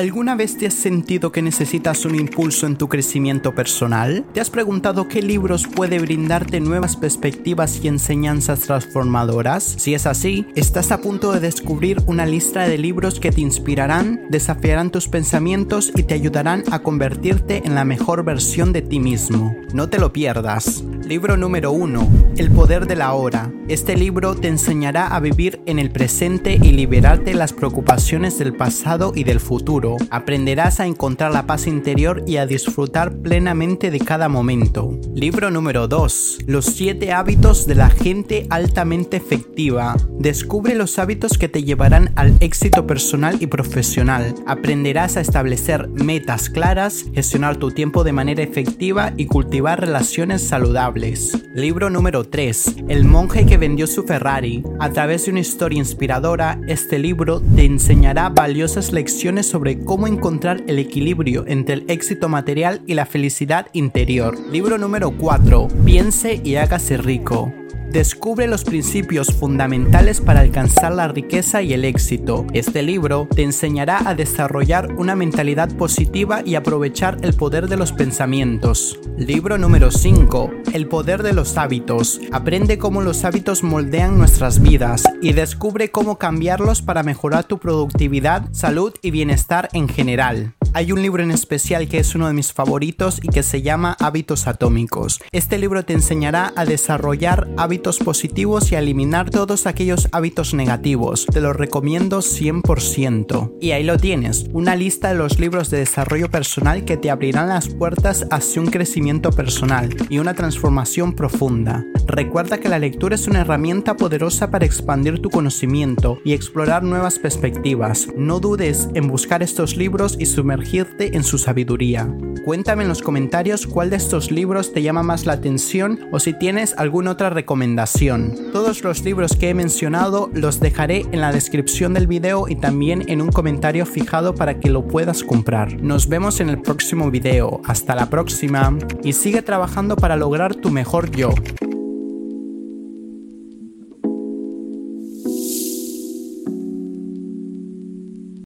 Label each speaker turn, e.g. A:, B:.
A: ¿Alguna vez te has sentido que necesitas un impulso en tu crecimiento personal? ¿Te has preguntado qué libros puede brindarte nuevas perspectivas y enseñanzas transformadoras? Si es así, estás a punto de descubrir una lista de libros que te inspirarán, desafiarán tus pensamientos y te ayudarán a convertirte en la mejor versión de ti mismo. No te lo pierdas. Libro número 1. El poder de la hora. Este libro te enseñará a vivir en el presente y liberarte de las preocupaciones del pasado y del futuro. Aprenderás a encontrar la paz interior y a disfrutar plenamente de cada momento. Libro número 2. Los 7 hábitos de la gente altamente efectiva. Descubre los hábitos que te llevarán al éxito personal y profesional. Aprenderás a establecer metas claras, gestionar tu tiempo de manera efectiva y cultivar relaciones saludables. Libro número 3. El monje que vendió su Ferrari. A través de una historia inspiradora, este libro te enseñará valiosas lecciones sobre cómo encontrar el equilibrio entre el éxito material y la felicidad interior. Libro número 4. Piense y hágase rico. Descubre los principios fundamentales para alcanzar la riqueza y el éxito. Este libro te enseñará a desarrollar una mentalidad positiva y aprovechar el poder de los pensamientos. Libro número 5. El poder de los hábitos. Aprende cómo los hábitos moldean nuestras vidas y descubre cómo cambiarlos para mejorar tu productividad, salud y bienestar en general. Hay un libro en especial que es uno de mis favoritos y que se llama Hábitos Atómicos. Este libro te enseñará a desarrollar hábitos positivos y a eliminar todos aquellos hábitos negativos. Te lo recomiendo 100%. Y ahí lo tienes, una lista de los libros de desarrollo personal que te abrirán las puertas hacia un crecimiento personal y una transformación profunda. Recuerda que la lectura es una herramienta poderosa para expandir tu conocimiento y explorar nuevas perspectivas. No dudes en buscar estos libros y sumergirte en su sabiduría. Cuéntame en los comentarios cuál de estos libros te llama más la atención o si tienes alguna otra recomendación. Todos los libros que he mencionado los dejaré en la descripción del video y también en un comentario fijado para que lo puedas comprar. Nos vemos en el próximo video. Hasta la próxima y sigue trabajando para lograr tu mejor yo.